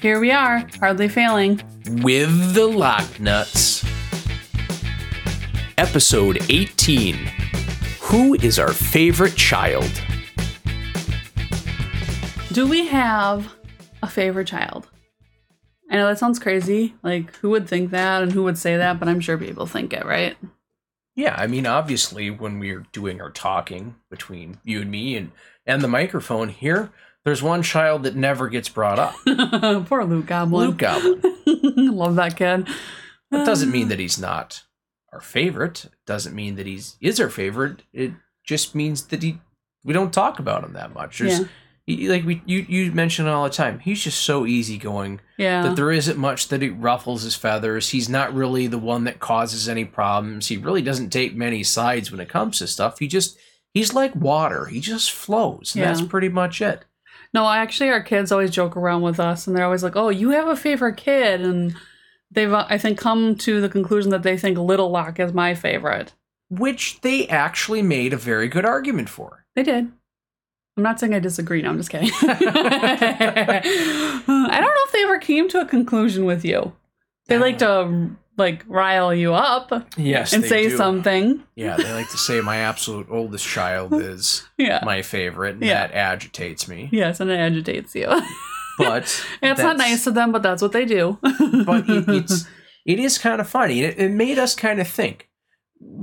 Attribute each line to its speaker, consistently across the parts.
Speaker 1: Here we are, hardly failing.
Speaker 2: with the LockNutz. Episode 18 Who is our favorite child?
Speaker 1: Do we have a favorite child? I know that sounds crazy. Like, who would think that and who would say that? But I'm sure people think it, right?
Speaker 2: Yeah, I mean, obviously, when we're doing our talking between you and me and, and the microphone here, there's one child that never gets brought up
Speaker 1: Poor Luke Goblin.
Speaker 2: Luke Goblin.
Speaker 1: Love that kid.
Speaker 2: That doesn't mean that he's not our favorite. It doesn't mean that he's is our favorite. It just means that he we don't talk about him that much. There's,
Speaker 1: Yeah.
Speaker 2: he- like we you you mention all the time. He's just so easygoing
Speaker 1: Yeah.
Speaker 2: that there isn't much that it ruffles his feathers. He's not really the one that causes any problems. He really doesn't take many sides when it comes to stuff. He just he's like water. He just flows. And that's pretty much it.
Speaker 1: No, actually, our kids always joke around with us, and they're always like, "Oh, you have a favorite kid," and they've, uh, I think, come to the conclusion that they think Little Lock is my favorite.
Speaker 2: Which they actually made a very good argument for.
Speaker 1: They did. I'm not saying I disagree. No, I'm just kidding. I don't know if they ever came to a conclusion with you. They like to like rile you up
Speaker 2: Yes,
Speaker 1: and
Speaker 2: they
Speaker 1: say
Speaker 2: do.
Speaker 1: something.
Speaker 2: Yeah, they like to say my absolute oldest child is
Speaker 1: Yeah.
Speaker 2: my favorite, and
Speaker 1: Yeah.
Speaker 2: that agitates me.
Speaker 1: yes, and it agitates you.
Speaker 2: But
Speaker 1: it's not
Speaker 2: that's-
Speaker 1: nice of them, but that's what they do.
Speaker 2: But it, it's it is kind of funny. It, it made us kind of think.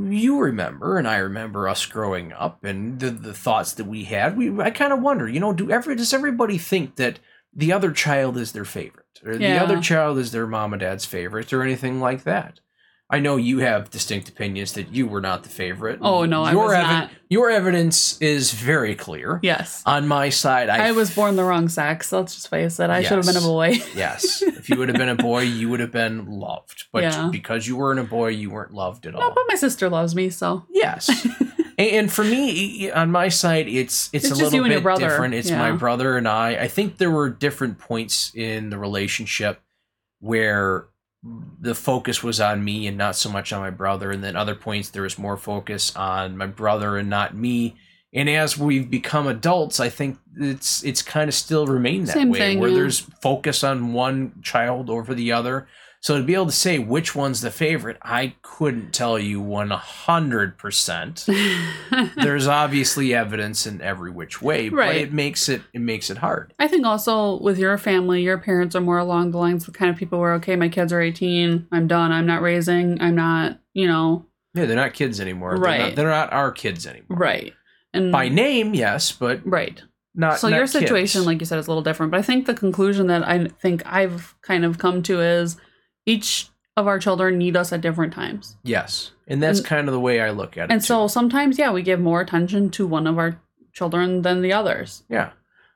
Speaker 2: You remember, and I remember us growing up, and the the thoughts that we had. We I kind of wonder, you know, do ever does everybody think that the other child is their favorite, or the other child is their mom and dad's favorite, or anything like that? I know you have distinct opinions that you were not the favorite.
Speaker 1: Oh, no, I
Speaker 2: your
Speaker 1: was not.
Speaker 2: Your evidence is very clear.
Speaker 1: yes.
Speaker 2: On my side, I,
Speaker 1: I was born the wrong sex. Let's just face it. I should have been a boy.
Speaker 2: Yes, if you would have been a boy, you would have been loved. But
Speaker 1: Yeah.
Speaker 2: because you weren't a boy, you weren't loved at
Speaker 1: No,
Speaker 2: all.
Speaker 1: but my sister loves me, so
Speaker 2: yes, and, and for me, on my side, it's it's,
Speaker 1: It's
Speaker 2: a little bit different. It's my brother and I. I think there were different points in the relationship where the focus was on me and not so much on my brother, and then other points there was more focus on my brother and not me. And as we've become adults, I think it's it's kind of still remained that
Speaker 1: Same
Speaker 2: way,
Speaker 1: thing,
Speaker 2: where
Speaker 1: yeah.
Speaker 2: there's focus on one child over the other. So to be able to say which one's the favorite, I couldn't tell you one hundred percent. There's obviously evidence in every which way, but it makes it it makes it hard.
Speaker 1: I think also with your family, your parents are more along the lines of the kind of people where, okay, my kids are 18, I'm done, I'm not raising, I'm not, you know,
Speaker 2: Yeah, they're not kids anymore. They're
Speaker 1: Right.
Speaker 2: not, they're not our kids anymore.
Speaker 1: right. And
Speaker 2: By name, yes, but
Speaker 1: right.
Speaker 2: not.
Speaker 1: so
Speaker 2: not
Speaker 1: your situation,
Speaker 2: kids.
Speaker 1: like you said, is a little different. But I think the conclusion that I think I've kind of come to is each of our children need us at different times.
Speaker 2: yes, and that's
Speaker 1: and-
Speaker 2: kind of the way I look at it.
Speaker 1: And
Speaker 2: too.
Speaker 1: so sometimes, yeah, we give more attention to one of our children than the others.
Speaker 2: Yeah.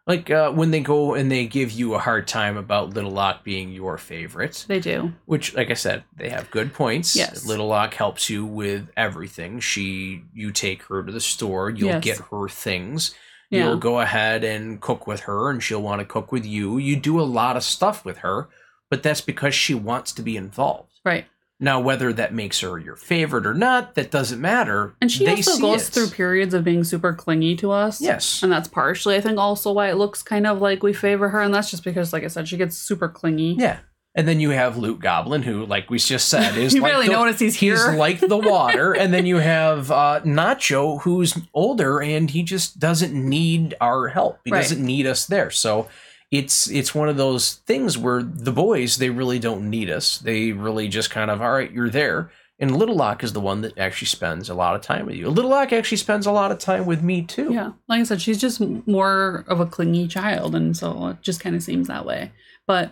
Speaker 2: Like uh, when they go and they give you a hard time about Little Lock being your favorite,
Speaker 1: They do.
Speaker 2: which, like I said, they have good points.
Speaker 1: Yes.
Speaker 2: Little Lock helps you with everything. She, you take her to the store, you'll
Speaker 1: Yes.
Speaker 2: get her things.
Speaker 1: Yeah.
Speaker 2: You'll go ahead and cook with her, and she'll want to cook with you. You do a lot of stuff with her, but that's because she wants to be involved.
Speaker 1: Right.
Speaker 2: Now, whether that makes her your favorite or not, that doesn't matter.
Speaker 1: And she
Speaker 2: They
Speaker 1: also goes
Speaker 2: it.
Speaker 1: through periods of being super clingy to us.
Speaker 2: Yes.
Speaker 1: And that's partially, I think, also why it looks kind of like we favor her. And that's just because, like I said, she gets super clingy.
Speaker 2: Yeah. And then you have Luke Goblin, who, like we just said, is
Speaker 1: You
Speaker 2: like
Speaker 1: barely
Speaker 2: the,
Speaker 1: notice he's here.
Speaker 2: like the water. and then you have uh, Nacho, who's older, and he just doesn't need our help. He
Speaker 1: Right.
Speaker 2: doesn't need us there. So it's it's one of those things where the boys they really don't need us. They really just kind of all right, you're there. And Little Lock is the one that actually spends a lot of time with you. Little Lock actually spends a lot of time with me too.
Speaker 1: Yeah. Like I said, she's just more of a clingy child. And so it just kind of seems that way. But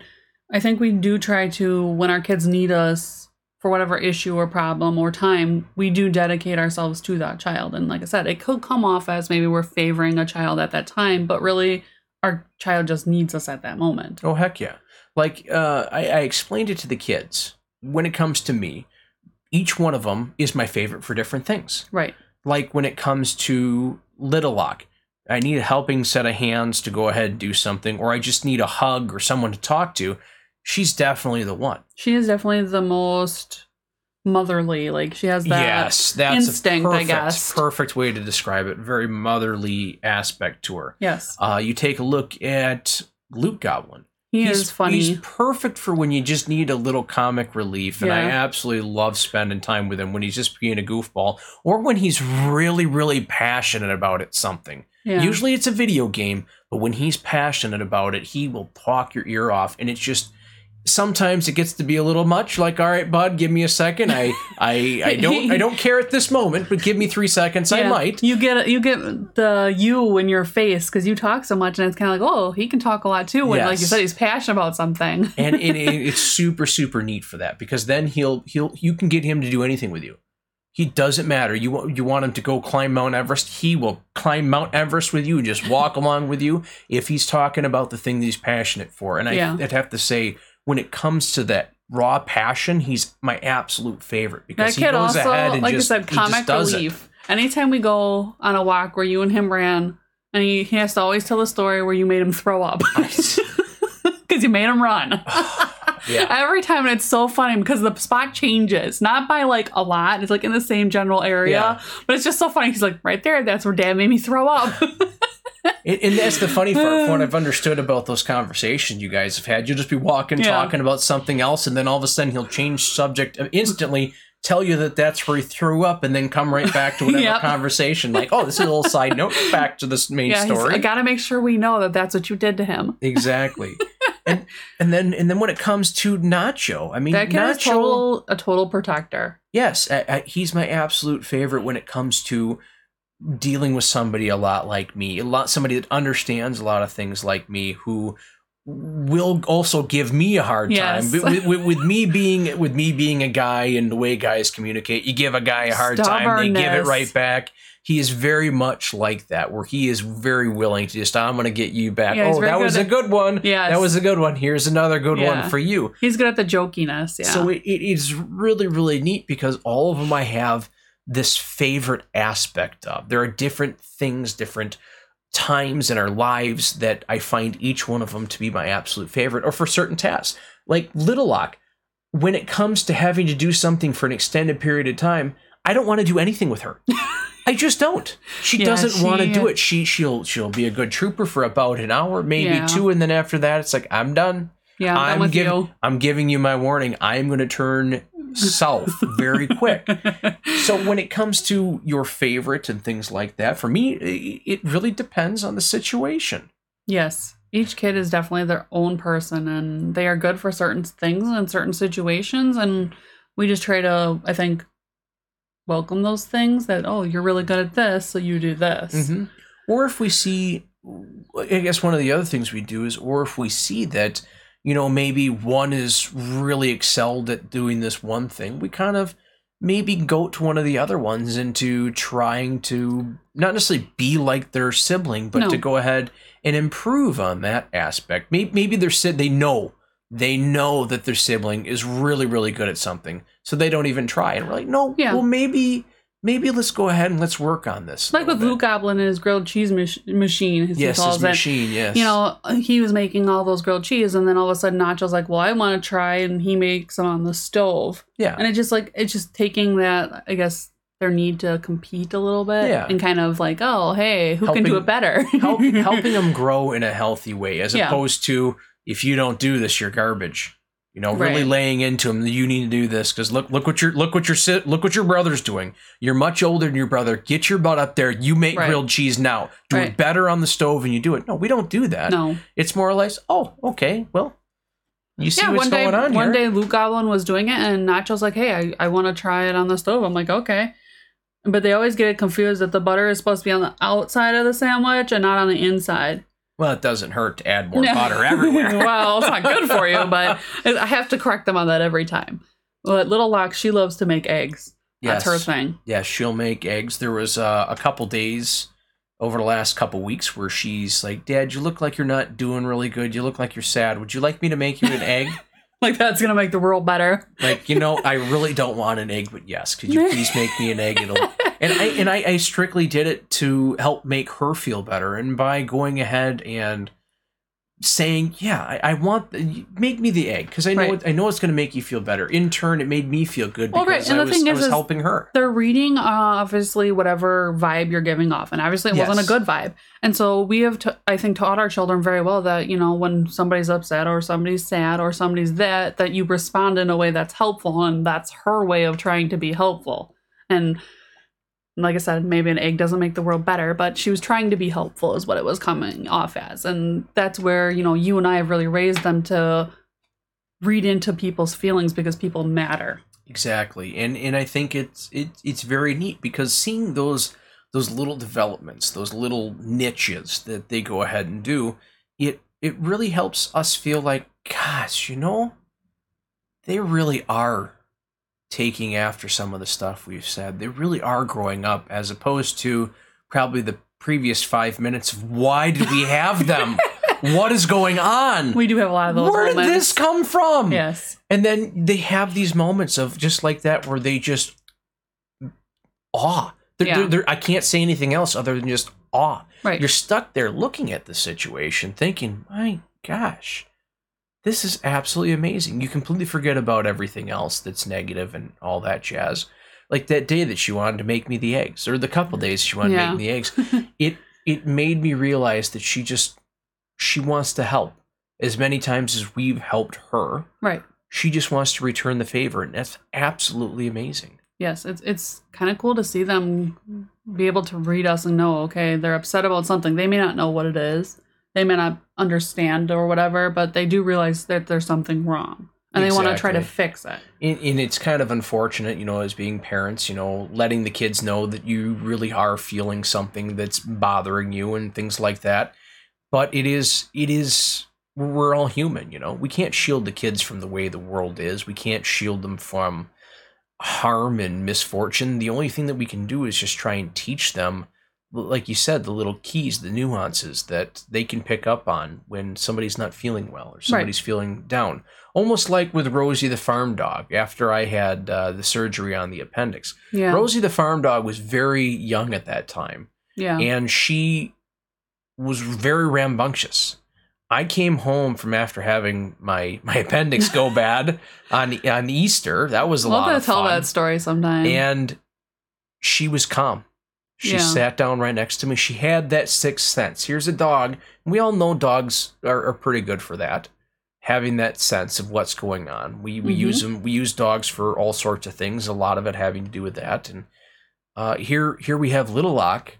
Speaker 1: I think we do try to, when our kids need us for whatever issue or problem or time, we do dedicate ourselves to that child. And like I said, it could come off as maybe we're favoring a child at that time, but really our child just needs us at that moment.
Speaker 2: Oh heck yeah! Like uh, I, I explained it to the kids. When it comes to me, each one of them is my favorite for different things.
Speaker 1: Right.
Speaker 2: Like when it comes to Little Lock, I need a helping set of hands to go ahead and do something, or I just need a hug or someone to talk to. She's definitely the one.
Speaker 1: She is definitely the most motherly. Like she has that.
Speaker 2: yes, that's
Speaker 1: instinct,
Speaker 2: a
Speaker 1: I
Speaker 2: perfect,
Speaker 1: guess.
Speaker 2: perfect way to describe it. Very motherly aspect to her.
Speaker 1: Yes.
Speaker 2: Uh, you take a look at Luke Goblin.
Speaker 1: He
Speaker 2: he's,
Speaker 1: is funny.
Speaker 2: He's perfect for when you just need a little comic relief, and I absolutely love spending time with him when he's just being a goofball, or when he's really, really passionate about it. Something.
Speaker 1: yeah.
Speaker 2: Usually, it's a video game, but when he's passionate about it, he will talk your ear off, and it's just. Sometimes it gets to be a little much. Like, all right, bud, give me a second. I, I, I don't, I don't care at this moment, but give me three seconds. I might.
Speaker 1: You get you get the you in your face because you talk so much, and it's kind of like, oh, he can talk a lot too. When, like you said, he's passionate about something.
Speaker 2: and it, it- it's super super neat for that because then he'll he'll you can get him to do anything with you he doesn't matter you want you want him to go climb mount everest he will climb mount everest with you and just walk along with you if he's talking about the thing that he's passionate for and I,
Speaker 1: Yeah.
Speaker 2: i'd have to say when it comes to that raw passion he's my absolute favorite because
Speaker 1: That
Speaker 2: he
Speaker 1: kid
Speaker 2: goes
Speaker 1: also,
Speaker 2: ahead and
Speaker 1: like
Speaker 2: just,
Speaker 1: I said, comic
Speaker 2: does it.
Speaker 1: relief. Anytime we go on a walk where you and him ran, and he, he has to always tell a story where you made him throw up because you made him run.
Speaker 2: yeah
Speaker 1: Every time, and it's so funny because the spot changes, not by like a lot. It's like in the same general area,
Speaker 2: Yeah.
Speaker 1: but it's just so funny. He's like, right there, that's where Dad made me throw up.
Speaker 2: And, and that's the funny part. From what I've understood about those conversations you guys have had, you'll just be walking,
Speaker 1: Yeah.
Speaker 2: talking about something else, and then all of a sudden he'll change subject uh, instantly, tell you that that's where he threw up, and then come right back to whatever
Speaker 1: Yep.
Speaker 2: conversation. Like, oh, this is a little side note. Back to this main
Speaker 1: yeah,
Speaker 2: story.
Speaker 1: I gotta make sure we know that that's what you did to him.
Speaker 2: exactly. and and then and then when it comes to Nacho, I mean,
Speaker 1: That kid is
Speaker 2: Nacho.
Speaker 1: total a total protector.
Speaker 2: Yes, I, I, he's my absolute favorite when it comes to dealing with somebody a lot like me, a lot somebody that understands a lot of things like me, who will also give me a hard
Speaker 1: Yes.
Speaker 2: time. With, with, with me being with me being a guy and the way guys communicate, you give a guy a hard time, they give it right back. He is very much like that, where he is very willing to just, I'm going to get you back.
Speaker 1: Yeah,
Speaker 2: oh, that was a good one.
Speaker 1: Yes.
Speaker 2: That was a good one. Here's another good
Speaker 1: Yeah.
Speaker 2: one for you.
Speaker 1: He's good at the jokiness. Yeah.
Speaker 2: So it, it is really, really neat because all of them I have this favorite aspect of. There are different things, different times in our lives that I find each one of them to be my absolute favorite, or for certain tasks. Like Little Lock, when it comes to having to do something for an extended period of time, I don't want to do anything with her. I just don't. She
Speaker 1: Yeah,
Speaker 2: doesn't want to do it. She she'll she'll be a good trooper for about an hour, maybe
Speaker 1: Yeah.
Speaker 2: two, and then after that, it's like I'm done.
Speaker 1: yeah, I'm,
Speaker 2: I'm giving
Speaker 1: you.
Speaker 2: I'm giving you my warning. I am going to turn south very quick. So when it comes to your favorite and things like that, for me, it really depends on the situation.
Speaker 1: Yes. Each kid is definitely their own person and they are good for certain things and certain situations. And we just try to, I think, welcome those things that, oh, you're really good at this, so you do this.
Speaker 2: Mhm. Or if we see, I guess one of the other things we do is, or if we see that, you know, maybe one is really excelled at doing this one thing, we kind of maybe go to one of the other ones into trying to not necessarily be like their sibling, but
Speaker 1: No.
Speaker 2: to go ahead and improve on that aspect. Maybe, maybe they're si- they know they know that their sibling is really really good at something, so they don't even try. And we're like, no,
Speaker 1: Yeah.
Speaker 2: well maybe maybe let's go ahead and let's work on this.
Speaker 1: Like with
Speaker 2: bit.
Speaker 1: Luke Goblin and his grilled cheese mach- machine, as
Speaker 2: Yes, his
Speaker 1: it.
Speaker 2: machine. Yes.
Speaker 1: You know, he was making all those grilled cheese, and then all of a sudden Nacho's like, "Well, I want to try," and he makes them on the stove,
Speaker 2: Yeah.
Speaker 1: and it just like it's just taking that, I guess, their need to compete a little bit,
Speaker 2: Yeah.
Speaker 1: and kind of like, "Oh, hey, who
Speaker 2: Helping-
Speaker 1: can do it better?"
Speaker 2: Help, helping them grow in a healthy way, as
Speaker 1: Yeah.
Speaker 2: opposed to if you don't do this, you're garbage. You know, really laying into him. that you need to do this because look, look what your look what your look what your brother's doing. You're much older than your brother. Get your butt up there. You make
Speaker 1: Right.
Speaker 2: grilled cheese now. Do it better on the stove, and you do it. No, we don't do that.
Speaker 1: no,
Speaker 2: It's more or less, oh, okay, well, you see
Speaker 1: yeah.
Speaker 2: what's
Speaker 1: One day,
Speaker 2: going on
Speaker 1: one
Speaker 2: here.
Speaker 1: day, Luke Goblin was doing it, and Nacho's like, "Hey, I, I want to try it on the stove." I'm like, "Okay." But they always get it confused that the butter is supposed to be on the outside of the sandwich and not on the inside.
Speaker 2: Well, it doesn't hurt to add more
Speaker 1: No.
Speaker 2: butter everywhere.
Speaker 1: well, it's not good for you, but I have to correct them on that every time. But Little Lock, she loves to make eggs. That's her thing.
Speaker 2: Yeah, she'll make eggs. There was uh, a couple days over the last couple weeks where she's like, "Dad, you look like you're not doing really good. You look like you're sad. Would you like me to make you an egg?"
Speaker 1: Like that's gonna make the world better.
Speaker 2: like, you know, I really don't want an egg, but yes, could you please make me an egg? It'll. And I and I, I strictly did it to help make her feel better, and by going ahead and saying, "Yeah, I, I want the, make me the egg because I know
Speaker 1: Right.
Speaker 2: it, I know it's going to make you feel better." In turn, it made me feel good
Speaker 1: Well,
Speaker 2: because
Speaker 1: right, and
Speaker 2: I
Speaker 1: the
Speaker 2: was,
Speaker 1: thing
Speaker 2: I
Speaker 1: is-
Speaker 2: was helping her.
Speaker 1: they're reading uh, obviously whatever vibe you're giving off and obviously it wasn't a good vibe and so we have t- i think taught our children very well that you know when somebody's upset or somebody's sad or somebody's that that you respond in a way that's helpful and that's her way of trying to be helpful and like i said maybe an egg doesn't make the world better but she was trying to be helpful is what it was coming off as. And that's where you know you and i have really raised them to read into people's feelings because people matter.
Speaker 2: Exactly, and and I think it's it, it's very neat because seeing those those little developments, those little niches that they go ahead and do, it it really helps us feel like, gosh, you know, they really are taking after some of the stuff we've said. They really are growing up, as opposed to probably the previous five minutes of why did we have them? what is going on?
Speaker 1: we do have a lot of those
Speaker 2: Where did
Speaker 1: moments.
Speaker 2: this come from?
Speaker 1: yes
Speaker 2: And then they have these moments of just like that where they just awe. They're,
Speaker 1: Yeah.
Speaker 2: they're, they're- I can't say anything else other than just awe.
Speaker 1: Right.
Speaker 2: You're stuck there looking at the situation, thinking, my gosh, this is absolutely amazing. You completely forget about everything else that's negative and all that jazz. Like that day that she wanted to make me the eggs, or the couple days she wanted
Speaker 1: Yeah.
Speaker 2: to make me the eggs. it it made me realize that she just she wants to help as many times as we've helped her
Speaker 1: right.
Speaker 2: she just wants to return the favor and that's absolutely amazing
Speaker 1: Yes, it's it's kind of cool to see them be able to read us and know, okay, they're upset about something. They may not know what it is. They may not understand or whatever, but they do realize that there's something wrong. And they want to try to fix it.
Speaker 2: and, and it's kind of unfortunate you know as being parents you know letting the kids know that you really are feeling something that's bothering you and things like that but it is it is we're all human you know we can't shield the kids from the way the world is we can't shield them from harm and misfortune the only thing that we can do is just try and teach them like you said the little keys the nuances that they can pick up on when somebody's not feeling well or somebody's feeling down almost like with rosie the farm dog after i had uh, the surgery on the appendix
Speaker 1: Yeah.
Speaker 2: rosie the farm dog was very young at that time
Speaker 1: yeah.
Speaker 2: and she was very rambunctious. I came home from after having my my appendix go bad on on Easter. That was a
Speaker 1: Love
Speaker 2: lot
Speaker 1: to
Speaker 2: of
Speaker 1: tell
Speaker 2: fun.
Speaker 1: that story sometime.
Speaker 2: and she was calm. She
Speaker 1: Yeah.
Speaker 2: sat down right next to me. She had that sixth sense. Here's a dog. We all know dogs are, are pretty good for that, having that sense of what's going on. We we
Speaker 1: Mhm.
Speaker 2: use them. We use dogs for all sorts of things. A lot of it having to do with that. And uh, here here we have Little Lock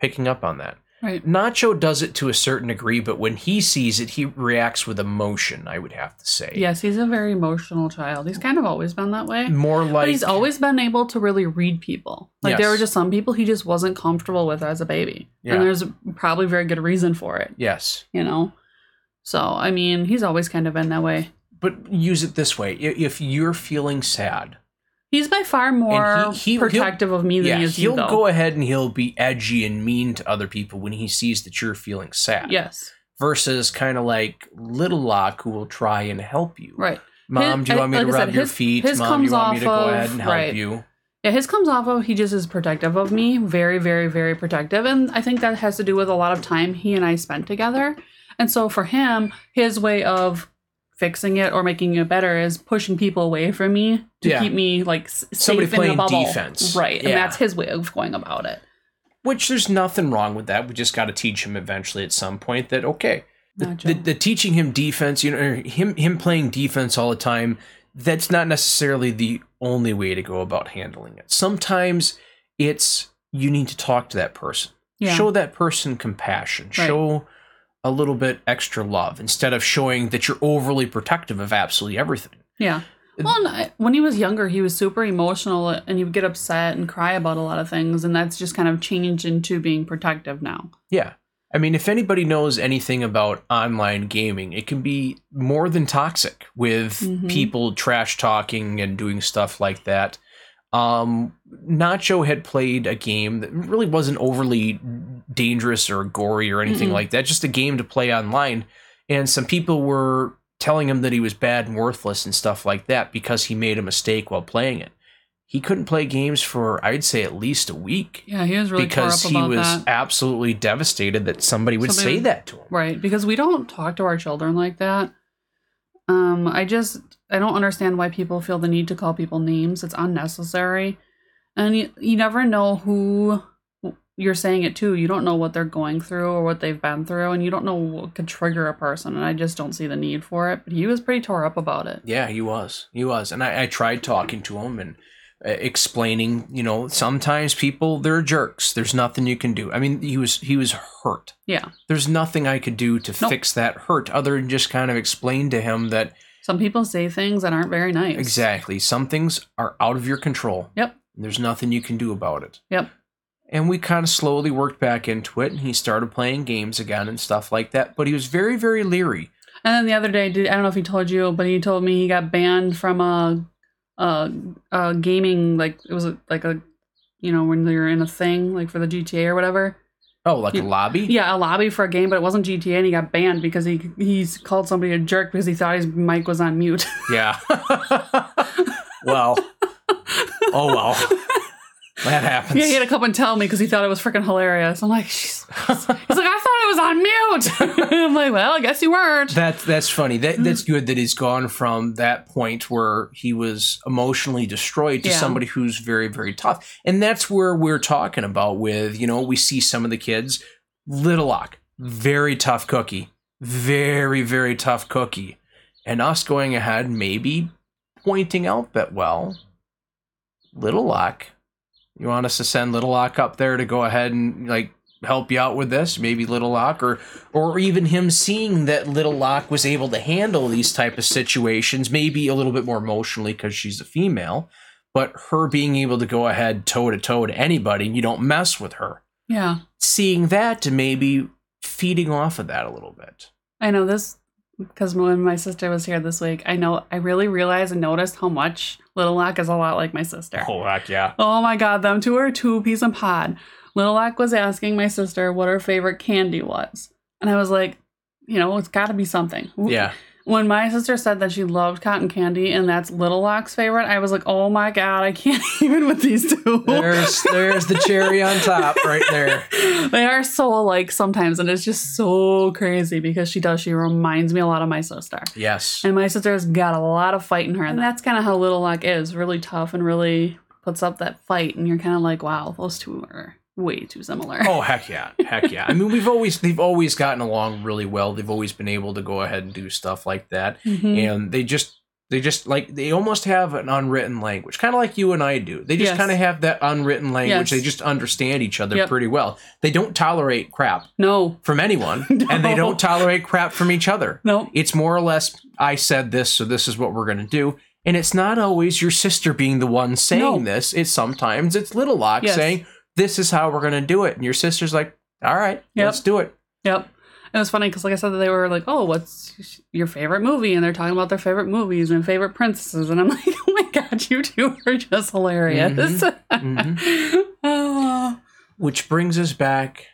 Speaker 2: picking up on that.
Speaker 1: Right.
Speaker 2: Nacho does it to a certain degree, but when he sees it, he reacts with emotion. I would have to say.
Speaker 1: Yes, he's a very emotional child. He's kind of always been that way.
Speaker 2: More like
Speaker 1: but he's always been able to really read people. Like there were just some people he just wasn't comfortable with as a baby.
Speaker 2: Yeah.
Speaker 1: And there's probably very good reason for it,
Speaker 2: yes.
Speaker 1: you know? So, I mean, he's always kind of been that way.
Speaker 2: But use it this way: if you're feeling sad,
Speaker 1: He's by far more
Speaker 2: he- he-
Speaker 1: protective of me than
Speaker 2: yeah,
Speaker 1: he is
Speaker 2: he'll
Speaker 1: you,
Speaker 2: go ahead and he'll be edgy and mean to other people when he sees that you're feeling sad.
Speaker 1: Yes,
Speaker 2: Versus kind of like Little Lock, who will try and help you.
Speaker 1: right.
Speaker 2: Mom,
Speaker 1: His-
Speaker 2: do you want me
Speaker 1: like
Speaker 2: to rub
Speaker 1: said,
Speaker 2: your
Speaker 1: his-
Speaker 2: feet?
Speaker 1: his
Speaker 2: Mom,
Speaker 1: comes
Speaker 2: you want me to go
Speaker 1: of-
Speaker 2: ahead and help
Speaker 1: right.
Speaker 2: you?
Speaker 1: Yeah, his comes off of he just is protective of me, very, very, very protective, and I think that has to do with a lot of time he and I spent together. And so for him, his way of fixing it or making it better is pushing people away from me to
Speaker 2: Yeah.
Speaker 1: keep me like s-
Speaker 2: Somebody
Speaker 1: safe in a
Speaker 2: playing defense.
Speaker 1: right? And that's his way of going about it.
Speaker 2: Which there's nothing wrong with that. We just got to teach him eventually at some point that okay, the, the, the teaching him defense, you know, him him playing defense all the time. That's not necessarily the only way to go about handling it. Sometimes it's you need to talk to that person,
Speaker 1: Yeah.
Speaker 2: show that person compassion,
Speaker 1: Right.
Speaker 2: show a little bit extra love instead of showing that you're overly protective of absolutely everything.
Speaker 1: Yeah. Well, when he was younger, he was super emotional and he would get upset and cry about a lot of things. And that's just kind of changed into being protective now.
Speaker 2: Yeah. I mean, if anybody knows anything about online gaming, it can be more than toxic with
Speaker 1: Mhm.
Speaker 2: people trash talking and doing stuff like that. Um, Nacho had played a game that really wasn't overly dangerous or gory or anything
Speaker 1: Mm-mm.
Speaker 2: like that, just a game to play online. And some people were telling him that he was bad and worthless and stuff like that because he made a mistake while playing it. he couldn't play games for I'd say at least a week
Speaker 1: Yeah, he was really
Speaker 2: because he was
Speaker 1: that.
Speaker 2: absolutely devastated that somebody would
Speaker 1: Somebody
Speaker 2: say that to him.
Speaker 1: Right, because we don't talk to our children like that. Um, I just I don't understand why people feel the need to call people names. It's unnecessary. And you, you never know who you're saying it to. You don't know what they're going through or what they've been through, and you don't know what could trigger a person. And I just don't see the need for it. But he was pretty tore up about it.
Speaker 2: Yeah, he was. He was. And I, I tried talking to him and uh, explaining, you know, sometimes people they're jerks. There's nothing you can do. I mean, he was he was hurt.
Speaker 1: Yeah.
Speaker 2: There's nothing I could do to
Speaker 1: Nope.
Speaker 2: fix that hurt other than just kind of explain to him that
Speaker 1: Some people say things that aren't very nice.
Speaker 2: exactly some things are out of your control.
Speaker 1: Yep.
Speaker 2: There's nothing you can do about it.
Speaker 1: Yep.
Speaker 2: And we kind of slowly worked back into it and he started playing games again and stuff like that, but he was very very leery.
Speaker 1: And then the other day, did, I don't know if he told you, but he told me he got banned from a, a, a gaming like it was like a, you know, when you're in a thing like for the GTA or whatever.
Speaker 2: Oh, like a lobby?
Speaker 1: Yeah, a lobby for a game, but it wasn't GTA, and he got banned because he he's called somebody a jerk because he thought his mic was on mute.
Speaker 2: Yeah. well. Oh well. That happens.
Speaker 1: yeah, he had to come and tell me because he thought it was freaking hilarious. I'm like, he's like, I was on mute. I'm like, well, I guess you weren't.
Speaker 2: That's that's funny. That that's good that he's gone from that point where he was emotionally destroyed to
Speaker 1: Yeah.
Speaker 2: somebody who's very very tough. And that's where we're talking about with, you know, we see some of the kids Little Lock, very tough cookie. Very very tough cookie. And us going ahead maybe pointing out that well, Little Lock, you want us to send Little Lock up there to go ahead and like help you out with this maybe little lock or or even him seeing that little lock was able to handle these type of situations maybe a little bit more emotionally because she's a female but her being able to go ahead toe to toe to anybody and you don't mess with her.
Speaker 1: Yeah,
Speaker 2: seeing that to maybe feeding off of that a little bit.
Speaker 1: I know this because when my sister was here this week, I know I really realized and noticed how much Little Lock is a lot like my sister.
Speaker 2: oh heck yeah.
Speaker 1: Oh my god, them two are two piece and pod. Little Lock was asking my sister what her favorite candy was. And I was like, you know, it's gotta be something.
Speaker 2: yeah
Speaker 1: When my sister said that she loved cotton candy and that's Little Lock's favorite, I was like, oh my god, I can't even with these two.
Speaker 2: there's there's the cherry on top right there
Speaker 1: they are so alike sometimes, and it's just so crazy because she does. She reminds me a lot of my sister.
Speaker 2: yes
Speaker 1: And my sister's got a lot of fight in her. And that's kind of how Little Lock is really tough and really puts up that fight. And you're kind of like, wow, those two are way too similar.
Speaker 2: Oh heck yeah, heck yeah! I mean, we've always they've always gotten along really well. They've always been able to go ahead and do stuff like that,
Speaker 1: Mhm.
Speaker 2: and they just they just like they almost have an unwritten language, kind of like you and I do. They just
Speaker 1: Yes.
Speaker 2: kind of have that unwritten language.
Speaker 1: Yes.
Speaker 2: They just understand each other
Speaker 1: Yep.
Speaker 2: pretty well. They don't tolerate crap
Speaker 1: No,
Speaker 2: from anyone, and they don't tolerate crap from each other.
Speaker 1: no.
Speaker 2: It's more or less, I said this, so this is what we're going to do. And it's not always your sister being the one saying
Speaker 1: No.
Speaker 2: this. It's sometimes it's Little Lock
Speaker 1: Yes.
Speaker 2: saying, this is how we're going to do it. And your sister's like, all right,
Speaker 1: Yep.
Speaker 2: let's do it.
Speaker 1: Yep. It was funny because, like I said, they were like, "Oh, what's your favorite movie?" And they're talking about their favorite movies and favorite princesses, and I'm like, "Oh my god, you two are just hilarious!"
Speaker 2: Mhm.
Speaker 1: Oh.
Speaker 2: Which brings us back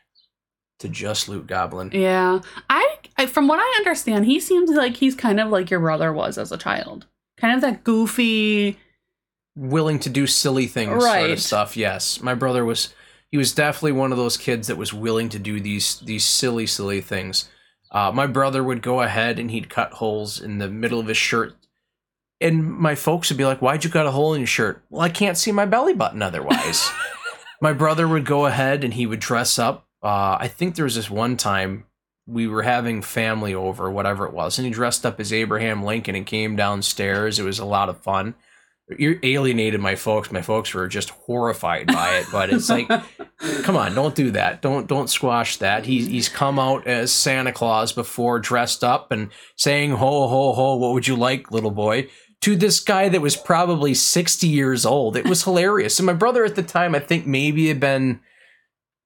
Speaker 2: to just Loot Goblin.
Speaker 1: Yeah, I, I from what I understand, he seems like he's kind of like your brother was as a child, kind of that goofy.
Speaker 2: Willing to do silly things sort of stuff. Yes. My brother was he was definitely one of those kids that was willing to do these these silly, silly things. Uh, my brother would go ahead and he'd cut holes in the middle of his shirt. And my folks would be like, Why'd you cut a hole in your shirt? Well, I can't see my belly button otherwise. my brother would go ahead and he would dress up. Uh, I think there was this one time we were having family over, whatever it was, and he dressed up as Abraham Lincoln and came downstairs. It was a lot of fun. You alienated my folks. My folks were just horrified by it, but it's like, come on, don't do that. Don't don't squash that. He's he's come out as Santa Claus before, dressed up and saying ho ho ho. What would you like, little boy? To this guy that was probably sixty years old. It was hilarious. And my brother at the time, I think maybe had been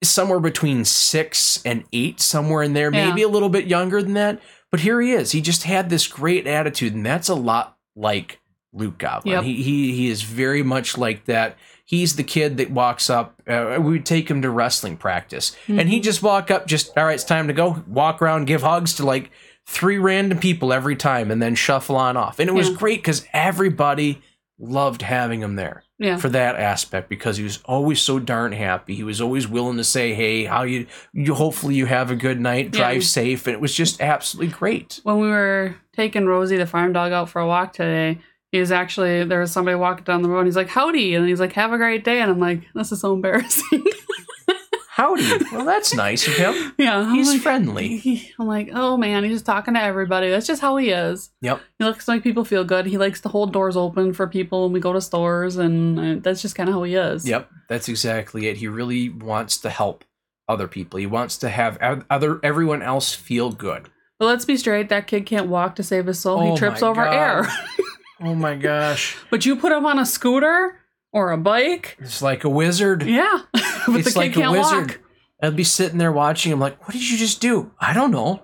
Speaker 2: somewhere between six and eight, somewhere in there,
Speaker 1: Yeah.
Speaker 2: maybe a little bit younger than that. But here he is. He just had this great attitude, and that's a lot like Luke Goblin.
Speaker 1: Yep.
Speaker 2: He, he he is very much like that. He's the kid that walks up. Uh, we would take him to wrestling practice, and
Speaker 1: Mm-hmm.
Speaker 2: he just walk up, just all right, it's time to go. Walk around, give hugs to like three random people every time, and then shuffle on off. And it was great because everybody loved having him there
Speaker 1: Yeah.
Speaker 2: for that aspect because he was always so darn happy. He was always willing to say, "Hey, how you? You hopefully you have a good night.
Speaker 1: Yeah.
Speaker 2: Drive safe." And it was just absolutely great.
Speaker 1: when we were taking Rosie, the farm dog, out for a walk today, he was actually there was somebody walking down the road. and He's like, "Howdy," and he's like, "Have a great day." And I'm like, "This is so embarrassing."
Speaker 2: Howdy. well, that's nice of him.
Speaker 1: yeah, I'm
Speaker 2: He's
Speaker 1: like,
Speaker 2: friendly.
Speaker 1: he- I'm like, oh man, he's just talking to everybody. That's just how he is.
Speaker 2: Yep.
Speaker 1: He likes to make people feel good. He likes to hold doors open for people when we go to stores, and uh, that's just kind of how he is.
Speaker 2: Yep, that's exactly it. He really wants to help other people. He wants to have other everyone else feel good.
Speaker 1: But let's be straight. That kid can't walk to save his soul.
Speaker 2: Oh
Speaker 1: he trips over
Speaker 2: God.
Speaker 1: air.
Speaker 2: Oh my gosh.
Speaker 1: but you put him on a scooter or a bike,
Speaker 2: It's like a wizard.
Speaker 1: yeah. but
Speaker 2: it's
Speaker 1: the
Speaker 2: like
Speaker 1: kid
Speaker 2: a
Speaker 1: can't
Speaker 2: wizard.
Speaker 1: walk.
Speaker 2: I'd be sitting there watching him like, what did you just do? I don't know.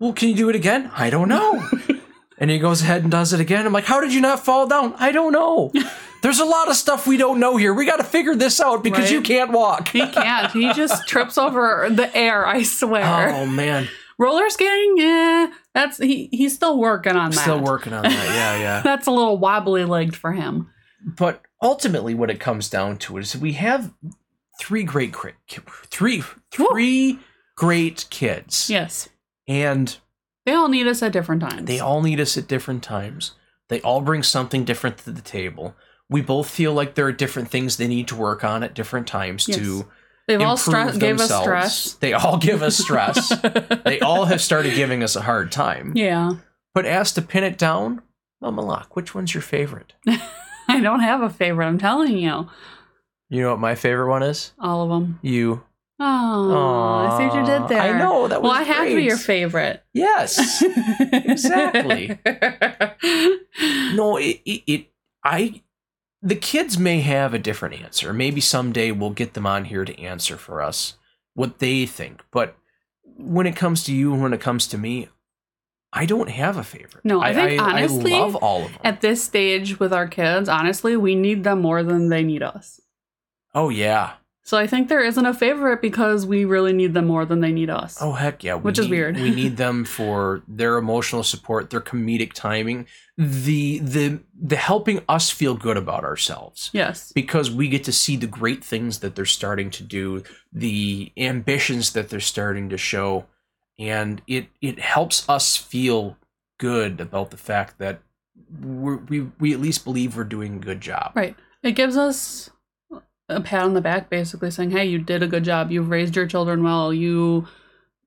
Speaker 2: Well, can you do it again? I don't know. and he goes ahead and does it again. I'm like, how did you not fall down? I don't know. There's a lot of stuff we don't know here. We got to figure this out because
Speaker 1: Right.
Speaker 2: you can't walk.
Speaker 1: He can't. He just trips over the air. I swear.
Speaker 2: oh man,
Speaker 1: Roller skating, yeah, that's he. He's still working on that.
Speaker 2: still working on that. Yeah, yeah.
Speaker 1: That's a little wobbly legged for him.
Speaker 2: but ultimately what it comes down to is we have three great three three great kids
Speaker 1: Yes,
Speaker 2: and
Speaker 1: they all need us at different times.
Speaker 2: they all need us at different times they all bring something different to the table we both feel like there are different things they need to work on at different times
Speaker 1: Yes.
Speaker 2: to
Speaker 1: They've all stre- gave us stress.
Speaker 2: they all give us stress they all have started giving us a hard time
Speaker 1: yeah,
Speaker 2: but as to pin it down MamaLock, which one's your favorite?
Speaker 1: I don't have a favorite. I'm telling you,
Speaker 2: You know what my favorite one is?
Speaker 1: all of them.
Speaker 2: You.
Speaker 1: Oh, I see what you did there.
Speaker 2: I know that was
Speaker 1: Well, I have to be your favorite.
Speaker 2: Yes. Exactly. no, it, it, it. I. The kids may have a different answer. Maybe someday we'll get them on here to answer for us what they think. But when it comes to you and when it comes to me, I don't have a favorite.
Speaker 1: No, I think
Speaker 2: I,
Speaker 1: honestly,
Speaker 2: love all of them.
Speaker 1: At this stage with our kids, honestly, we need them more than they need us.
Speaker 2: oh yeah.
Speaker 1: So I think there isn't a favorite because we really need them more than they need us.
Speaker 2: Oh heck yeah! We
Speaker 1: Which is weird.
Speaker 2: we need them for their emotional support, their comedic timing, the the the helping us feel good about ourselves
Speaker 1: Yes.
Speaker 2: because we get to see the great things that they're starting to do, the ambitions that they're starting to show, and it it helps us feel good about the fact that we're, we we at least believe we're doing a good job.
Speaker 1: Right. It gives us a pat on the back, basically saying, "Hey, you did a good job. You've raised your children well. You,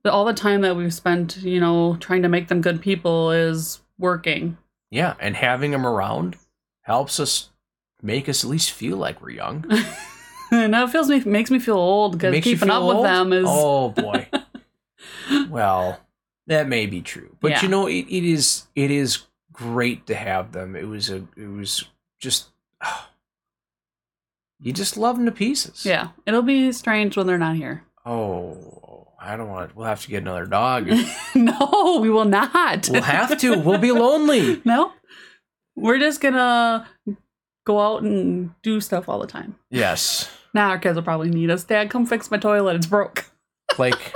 Speaker 1: all the time that we've spent, you know, trying to make them good people is working."
Speaker 2: Yeah, and having them around helps us make us at least feel like we're young.
Speaker 1: and it feels me makes me feel old because keeping up with them is
Speaker 2: oh boy well that may be true but
Speaker 1: Yeah.
Speaker 2: you know it, it is it is great to have them it was a it was just you just love them to pieces
Speaker 1: yeah. It'll be strange when they're not here.
Speaker 2: oh i don't want we'll have to get another dog
Speaker 1: no, we will not.
Speaker 2: we'll have to we'll be lonely
Speaker 1: no, we're just gonna go out and do stuff all the time.
Speaker 2: yes
Speaker 1: Now our kids will probably need us. Dad, come fix my toilet. It's broke.
Speaker 2: like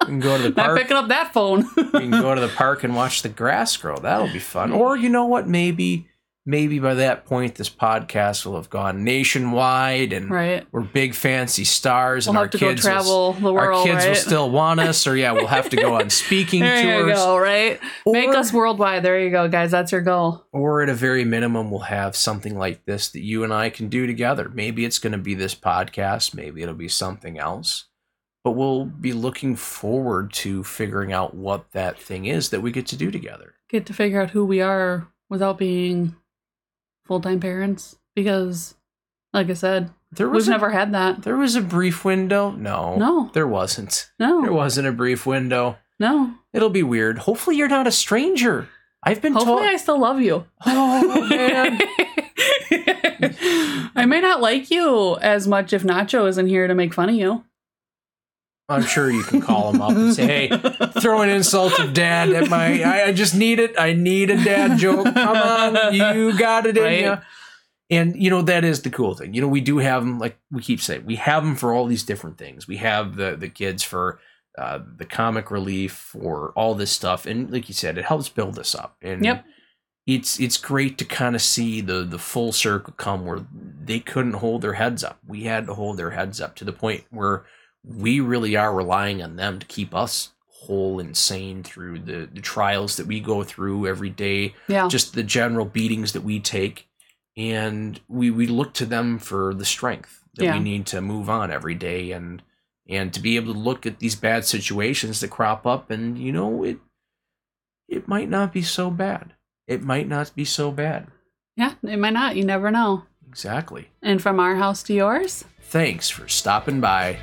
Speaker 2: we can go to the
Speaker 1: Not
Speaker 2: park
Speaker 1: picking up that phone.
Speaker 2: we can go to the park and watch the grass grow. That'll be fun. Or you know what? Maybe maybe by that point this podcast will have gone nationwide and
Speaker 1: right.
Speaker 2: we're big fancy stars
Speaker 1: We'll
Speaker 2: and our
Speaker 1: have to go
Speaker 2: kids will,
Speaker 1: travel the
Speaker 2: our kids
Speaker 1: right?
Speaker 2: will still want us or yeah we'll have to go on speaking
Speaker 1: there
Speaker 2: tours
Speaker 1: you go. Right. Make us worldwide. There you go, guys. That's your goal.
Speaker 2: or at a very minimum we'll have something like this that you and I can do together. Maybe it's going to be this podcast, maybe it'll be something else. But we'll be looking forward to figuring out what that thing is that we get to do together.
Speaker 1: Get to figure out who we are without being full time parents because, like I said,
Speaker 2: There
Speaker 1: we've
Speaker 2: a-
Speaker 1: never had that.
Speaker 2: There was a brief window. No.
Speaker 1: No.
Speaker 2: There wasn't.
Speaker 1: No.
Speaker 2: There wasn't a brief window.
Speaker 1: No.
Speaker 2: It'll be weird. Hopefully you're not a stranger. I've been
Speaker 1: Hopefully, I still love you.
Speaker 2: Oh man.
Speaker 1: I may not like you as much if Nacho isn't here to make fun of you.
Speaker 2: I'm sure you can call him up and say, "Hey, throw an insult of dad at my. I, I just need it. I need a dad joke. Come on, you got it in
Speaker 1: Right.
Speaker 2: you." And you know that is the cool thing. You know we do have them, like we keep saying, we have them for all these different things. We have the the kids for uh, the comic relief for all this stuff, and like you said, it helps build us up. And
Speaker 1: Yep.
Speaker 2: it's it's great to kind of see the the full circle come where they couldn't hold their heads up. We had to hold their heads up to the point where we really are relying on them to keep us whole and sane through the, the trials that we go through every day,
Speaker 1: Yeah.
Speaker 2: just the general beatings that we take. And we, we look to them for the strength that
Speaker 1: Yeah.
Speaker 2: we need to move on every day and and to be able to look at these bad situations that crop up and you know it it might not be so bad. It might not be so bad.
Speaker 1: yeah, it might not. You never know.
Speaker 2: Exactly.
Speaker 1: And from our house to yours,
Speaker 2: Thanks for stopping by